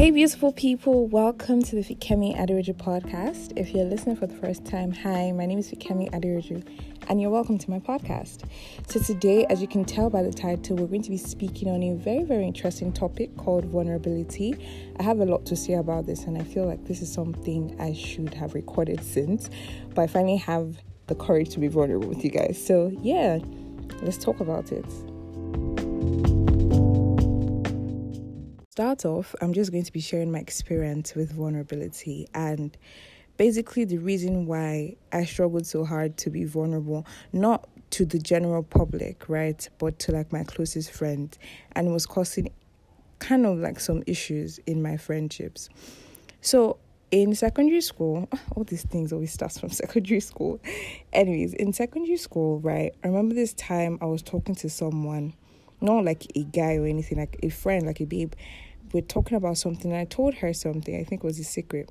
Hey, beautiful people, welcome to the Fikemi Aderoju podcast. If you're listening for the first time, hi, my name is Fikemi Aderoju, and you're welcome to my podcast. So, today, as you can tell by the title, we're going to be speaking on a very, very interesting topic called vulnerability. I have a lot to say about this, and I feel like this is something I should have recorded since, but I finally have the courage to be vulnerable with you guys. So, yeah, let's talk about it. Start off, I'm just going to be sharing my experience with vulnerability and basically the reason why I struggled so hard to be vulnerable, not to the general public, right, but to like my closest friends, and was causing kind of like some issues in my friendships. So in secondary school, all these things always starts from secondary school. Anyways, in secondary school, right, I remember this time I was talking to someone, not like a guy or anything, like a friend, like a babe, we're talking about something. I told her something. I think was a secret.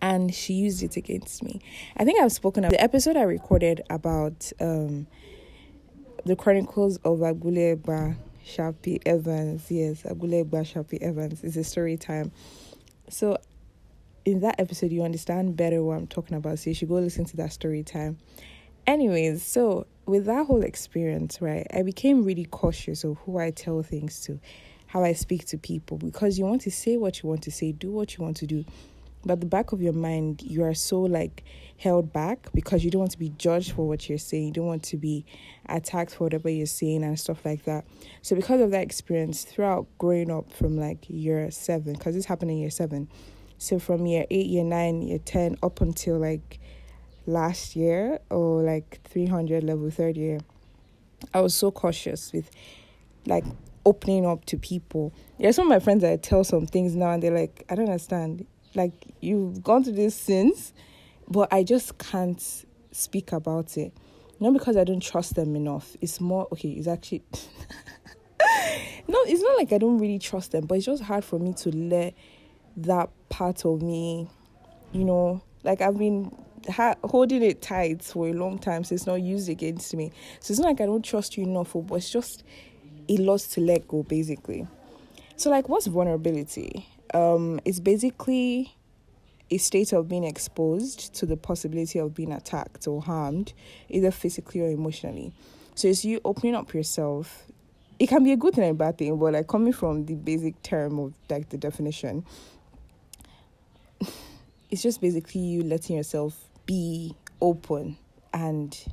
And she used it against me. I think I've spoken of the episode I recorded about um, the Chronicles of Aguleba Shapi Evans. Yes, Aguleba Shapi Evans is a story time. So in that episode you understand better what I'm talking about. So you should go listen to that story time. Anyways, so with that whole experience, right, I became really cautious of who I tell things to how I speak to people because you want to say what you want to say, do what you want to do. But the back of your mind, you are so like held back because you don't want to be judged for what you're saying. You don't want to be attacked for whatever you're saying and stuff like that. So because of that experience throughout growing up from like year seven, because this happened in year seven. So from year eight, year nine, year ten, up until like last year or like three hundred level third year, I was so cautious with like opening up to people. There's some of my friends that I tell some things now and they're like, I don't understand. Like you've gone through this since, but I just can't speak about it. Not because I don't trust them enough. It's more okay, it's actually No, it's not like I don't really trust them, but it's just hard for me to let that part of me, you know, like I've been ha- holding it tight for a long time, so it's not used against me. So it's not like I don't trust you enough, but it's just a lot to let go basically. So like what's vulnerability? Um it's basically a state of being exposed to the possibility of being attacked or harmed either physically or emotionally. So it's you opening up yourself. It can be a good thing and a bad thing but like coming from the basic term of like the definition it's just basically you letting yourself be open and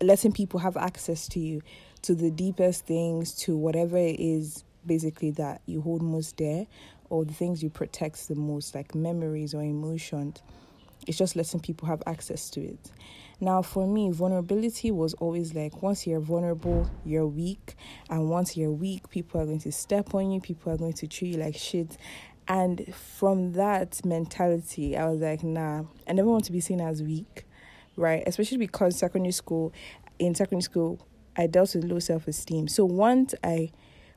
letting people have access to you to the deepest things, to whatever it is basically that you hold most dear, or the things you protect the most, like memories or emotions. It's just letting people have access to it. Now, for me, vulnerability was always like once you're vulnerable, you're weak. And once you're weak, people are going to step on you, people are going to treat you like shit. And from that mentality, I was like, nah, I never want to be seen as weak, right? Especially because secondary school, in secondary school, I dealt with low self esteem. So once I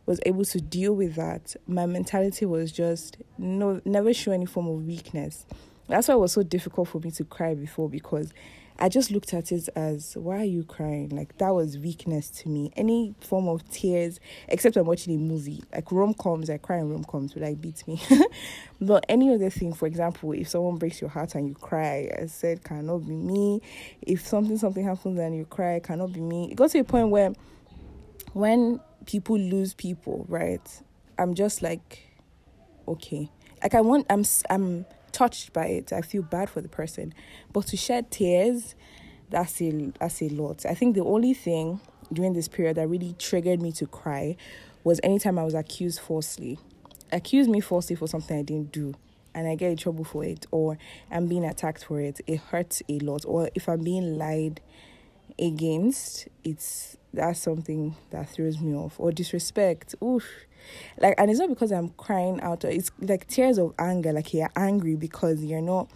was able to deal with that, my mentality was just no, never show any form of weakness. That's why it was so difficult for me to cry before because I just looked at it as why are you crying? Like that was weakness to me. Any form of tears, except I'm watching a movie, like rom coms, I cry in rom coms, but like beats me. but any other thing, for example, if someone breaks your heart and you cry, I said cannot be me. If something something happens and you cry, cannot be me. It got to a point where when people lose people, right? I'm just like, okay. Like I want I'm I'm touched by it. I feel bad for the person. But to shed tears, that's a that's a lot. I think the only thing during this period that really triggered me to cry was anytime I was accused falsely. Accused me falsely for something I didn't do and I get in trouble for it or I'm being attacked for it. It hurts a lot. Or if I'm being lied against, it's that's something that throws me off. Or disrespect. Oof like and it's not because i'm crying out it's like tears of anger like you're angry because you're not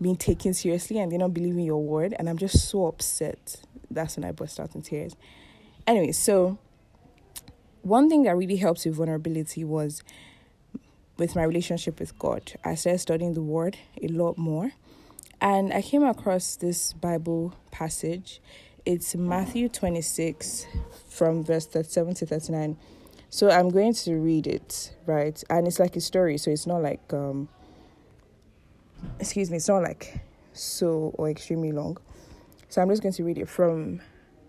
being taken seriously and they're not believing your word. And i'm just so upset. That's when i burst out in tears. Anyway so one thing that really helps with vulnerability was with my relationship with god. I started studying the word a lot more. And i came across this bible passage. It's matthew 26 from verse 37 to 39 So I'm going to read it, right? And it's like a story, so it's not like um excuse me, it's not like so or extremely long. So I'm just going to read it from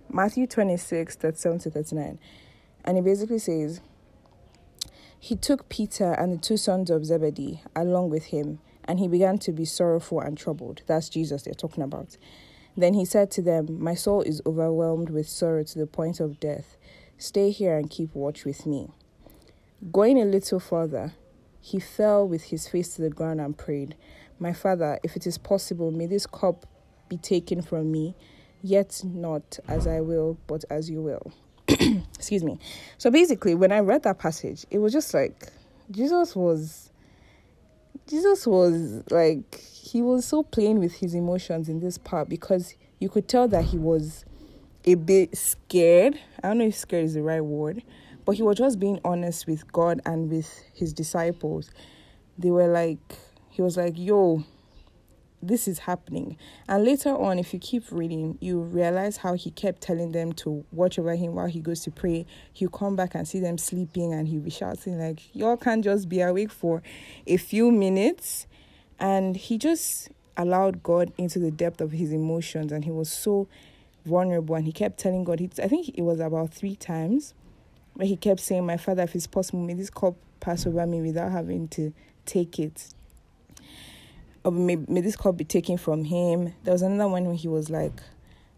Matthew 26, 37 to 39. And it basically says, He took Peter and the two sons of Zebedee along with him, and he began to be sorrowful and troubled. That's Jesus they're talking about. Then he said to them, My soul is overwhelmed with sorrow to the point of death. Stay here and keep watch with me. Going a little further, he fell with his face to the ground and prayed, My father, if it is possible, may this cup be taken from me, yet not as I will, but as you will. Excuse me. So basically, when I read that passage, it was just like Jesus was Jesus was like he was so playing with his emotions in this part because you could tell that he was a bit scared. I don't know if scared is the right word, but he was just being honest with God and with his disciples. They were like, he was like, yo, this is happening. And later on, if you keep reading, you realize how he kept telling them to watch over him while he goes to pray. He'll come back and see them sleeping and he'll be shouting, like, y'all can't just be awake for a few minutes. And he just allowed God into the depth of his emotions and he was so vulnerable and he kept telling God, he, I think it was about three times where he kept saying, My father, if it's possible, may this cup pass over me without having to take it or may, may this cup be taken from him. There was another one when he was like,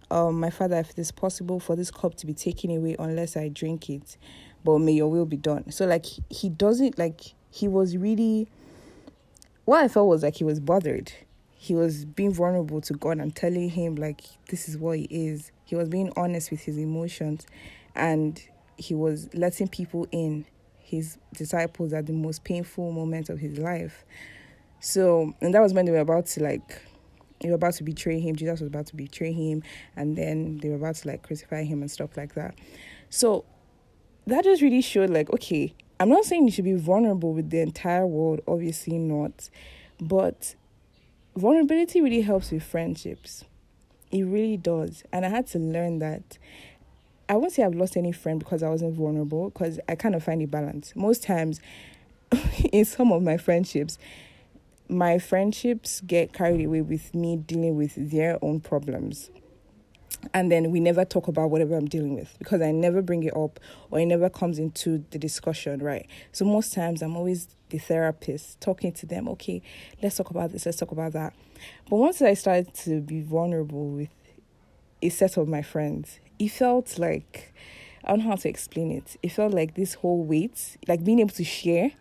um, my father, if it is possible for this cup to be taken away unless I drink it, but may your will be done. So like he doesn't like he was really what I felt was like he was bothered. He was being vulnerable to God and telling him like this is what he is. He was being honest with his emotions and he was letting people in his disciples at the most painful moment of his life. So, and that was when they were about to like, they were about to betray him. Jesus was about to betray him, and then they were about to like crucify him and stuff like that. So, that just really showed like, okay, I'm not saying you should be vulnerable with the entire world, obviously not, but vulnerability really helps with friendships. It really does. And I had to learn that. I won't say I've lost any friend because I wasn't vulnerable, because I kind of find a balance. Most times, in some of my friendships, my friendships get carried away with me dealing with their own problems. And then we never talk about whatever I'm dealing with because I never bring it up or it never comes into the discussion, right? So most times I'm always the therapist talking to them, okay, let's talk about this, let's talk about that. But once I started to be vulnerable with a set of my friends, it felt like I don't know how to explain it. It felt like this whole weight, like being able to share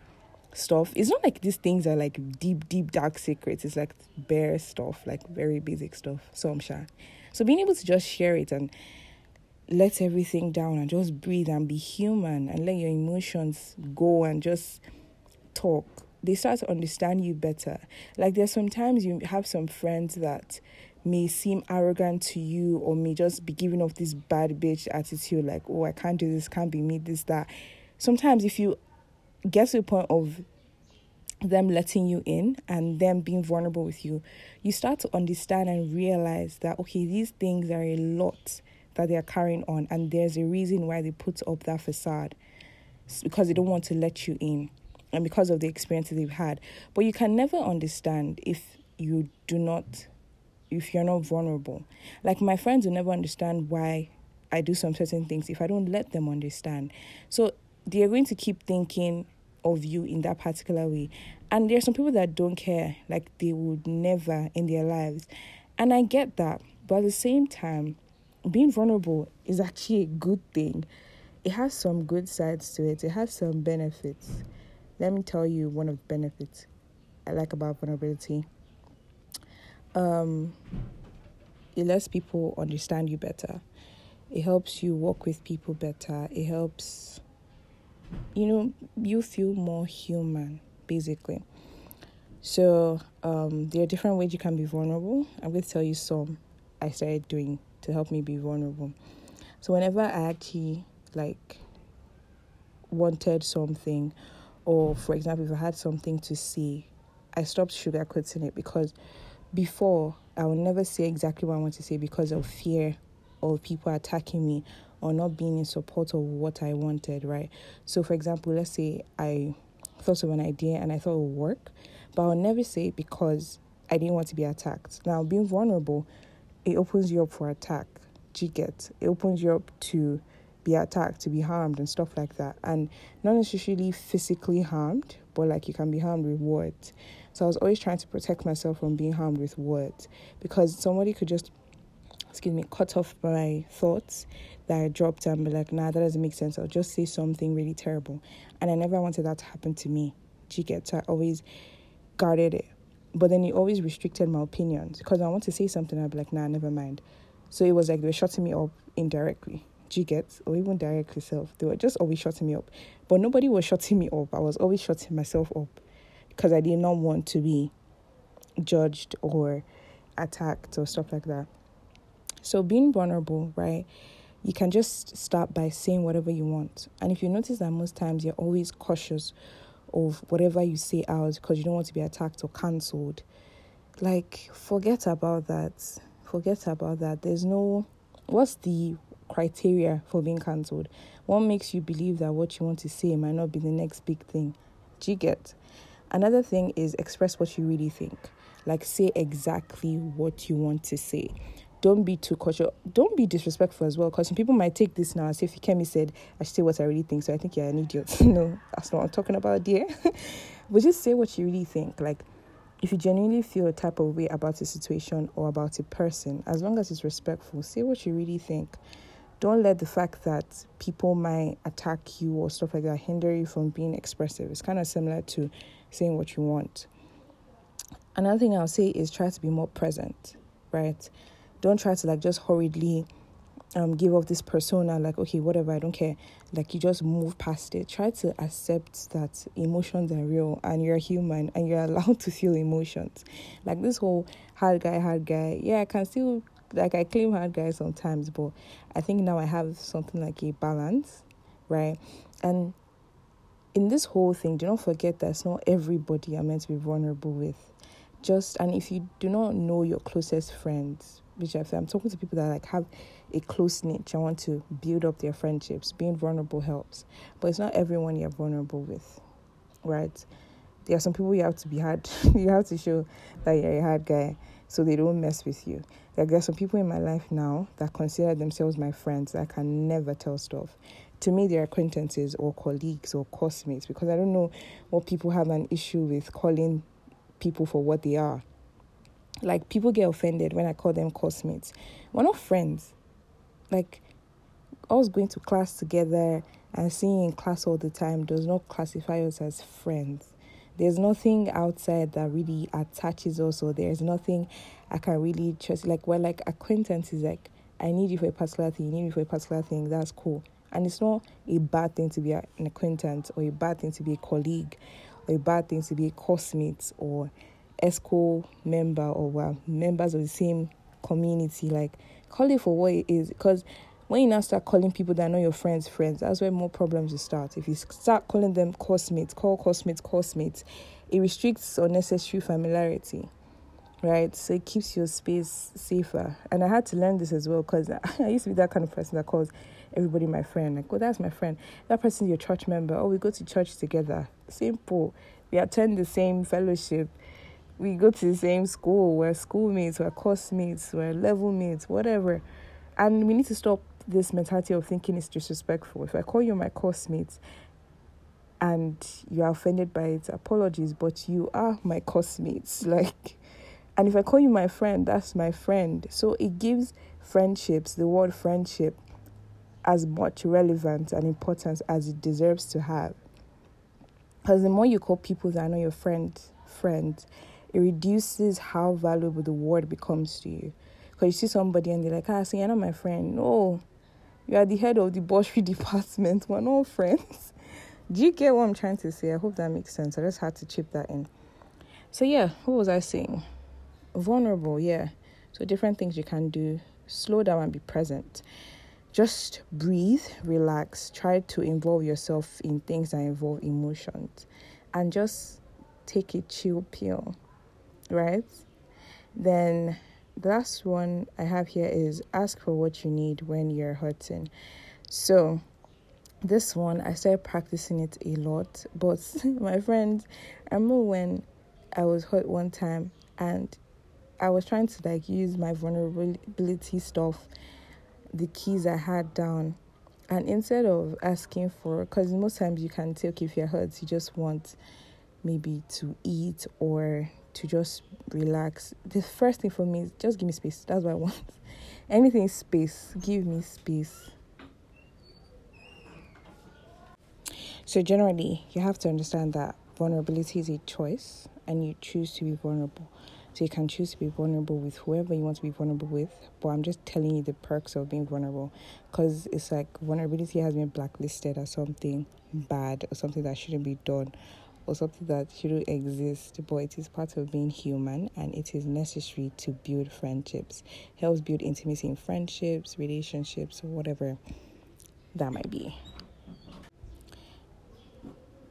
stuff. It's not like these things are like deep, deep, dark secrets. It's like bare stuff, like very basic stuff. So I'm shy. So being able to just share it and let everything down and just breathe and be human and let your emotions go and just talk. They start to understand you better. Like there's sometimes you have some friends that may seem arrogant to you or may just be giving off this bad bitch attitude like, oh, I can't do this, can't be me, this, that. Sometimes if you get to the point of them letting you in and them being vulnerable with you, you start to understand and realize that, okay, these things are a lot that they are carrying on, and there's a reason why they put up that facade it's because they don't want to let you in and because of the experiences they've had. But you can never understand if you do not, if you're not vulnerable. Like my friends will never understand why I do some certain things if I don't let them understand. So they're going to keep thinking of you in that particular way. And there are some people that don't care, like they would never in their lives. And I get that. But at the same time, being vulnerable is actually a good thing. It has some good sides to it, it has some benefits. Let me tell you one of the benefits I like about vulnerability. Um, it lets people understand you better. It helps you work with people better. It helps you know, you feel more human, basically. So, um, there are different ways you can be vulnerable. I'm going to tell you some I started doing to help me be vulnerable. So, whenever I actually like wanted something, or for example, if I had something to say, I stopped sugarcoating it because before I would never say exactly what I want to say because of fear of people attacking me or not being in support of what I wanted, right? So, for example, let's say I thought of an idea and I thought it would work, but I'll never say it because I didn't want to be attacked. Now, being vulnerable, it opens you up for attack. Do you get? It opens you up to be attacked, to be harmed, and stuff like that. And not necessarily physically harmed, but like you can be harmed with words. So I was always trying to protect myself from being harmed with words because somebody could just, excuse me, cut off my thoughts that I dropped and be like, nah, that doesn't make sense. I'll just say something really terrible. And I never wanted that to happen to me. Do you get? So I always guarded it. But then it always restricted my opinions because I want to say something, I'd be like, nah, never mind. So it was like they were shutting me up indirectly. Do you get? Or even directly self. They were just always shutting me up. But nobody was shutting me up. I was always shutting myself up because I did not want to be judged or attacked or stuff like that. So being vulnerable, right? You can just start by saying whatever you want. And if you notice that most times you're always cautious of whatever you say out because you don't want to be attacked or cancelled, like forget about that. Forget about that. There's no what's the criteria for being cancelled? What makes you believe that what you want to say might not be the next big thing? Do you get? Another thing is express what you really think. Like say exactly what you want to say. Don't be too cautious. Don't be disrespectful as well, because people might take this now as if Kemi said, I should say what I really think. So I think you're an idiot. no, that's not what I'm talking about, dear. but just say what you really think. Like if you genuinely feel a type of way about a situation or about a person, as long as it's respectful, say what you really think. Don't let the fact that people might attack you or stuff like that hinder you from being expressive. It's kind of similar to saying what you want. Another thing I'll say is try to be more present, right? Don't try to like just hurriedly um, give up this persona, like, okay, whatever, I don't care. Like, you just move past it. Try to accept that emotions are real and you're human and you're allowed to feel emotions. Like, this whole hard guy, hard guy, yeah, I can still, like, I claim hard guy sometimes, but I think now I have something like a balance, right? And in this whole thing, do not forget that it's not everybody you're meant to be vulnerable with. Just and if you do not know your closest friends, I'm talking to people that like have a close knit, I want to build up their friendships. Being vulnerable helps, but it's not everyone you're vulnerable with, right? There are some people you have to be hard. you have to show that you're a hard guy, so they don't mess with you. Like there are some people in my life now that consider themselves my friends. I can never tell stuff to me they're acquaintances or colleagues or classmates because I don't know what people have an issue with calling people for what they are. Like people get offended when I call them classmates. We're not friends. Like us going to class together and seeing in class all the time does not classify us as friends. There's nothing outside that really attaches us or there's nothing I can really trust. Like we're like acquaintances, like I need you for a particular thing, you need me for a particular thing, that's cool. And it's not a bad thing to be an acquaintance or a bad thing to be a colleague or a bad thing to be a classmate or ESCO member or members of the same community. Like, call it for what it is. Because when you now start calling people that are not your friends friends, that's where more problems will start. If you start calling them classmates, call classmates classmates, it restricts unnecessary familiarity right? So it keeps your space safer. And I had to learn this as well because I used to be that kind of person that calls everybody my friend. Like, oh, that's my friend. That person's your church member. Oh, we go to church together. Simple. We attend the same fellowship. We go to the same school. We're schoolmates. We're classmates. We're level mates. Whatever. And we need to stop this mentality of thinking it's disrespectful. If I call you my classmates and you are offended by it, apologies, but you are my classmates. Like, and if I call you my friend, that's my friend. So it gives friendships, the word friendship, as much relevance and importance as it deserves to have. Because the more you call people that are not your friend, friends, it reduces how valuable the word becomes to you. Because you see somebody and they're like, ah, so you're not my friend. No, you are the head of the bursary department. We're not friends. Do you get what I'm trying to say? I hope that makes sense. I just had to chip that in. So, yeah, what was I saying? Vulnerable, yeah. So, different things you can do. Slow down and be present just breathe, relax, try to involve yourself in things that involve emotions, and just take a chill pill, right? Then the last one I have here is ask for what you need when you're hurting. So, this one I started practicing it a lot, but my friends, I remember when I was hurt one time and I was trying to like use my vulnerability stuff, the keys I had down, and instead of asking for, because most times you can okay, if you're hurt, you just want maybe to eat or to just relax. The first thing for me is just give me space. That's what I want. Anything space. Give me space. So generally, you have to understand that vulnerability is a choice and you choose to be vulnerable. So you can choose to be vulnerable with whoever you want to be vulnerable with. But I'm just telling you the perks of being vulnerable because it's like vulnerability has been blacklisted as something bad or something that shouldn't be done or something that shouldn't exist, but it is part of being human and it is necessary to build friendships. Helps build intimacy in friendships, relationships, whatever that might be.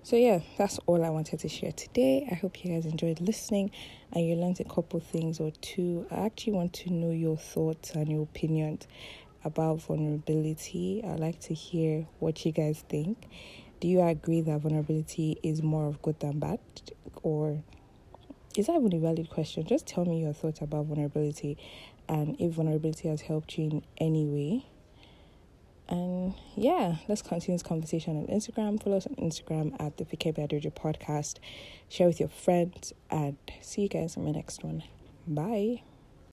So, yeah, that's all I wanted to share today. I hope you guys enjoyed listening and you learned a couple things or two. I actually want to know your thoughts and your opinions about vulnerability. I'd like to hear what you guys think. Do you agree that vulnerability is more of good than bad? Or is that even a valid question? Just tell me your thoughts about vulnerability and if vulnerability has helped you in any way. And yeah, let's continue this conversation on Instagram. Follow us on Instagram at the Fikemi Aderoju podcast. Share with your friends and see you guys in my next one. Bye.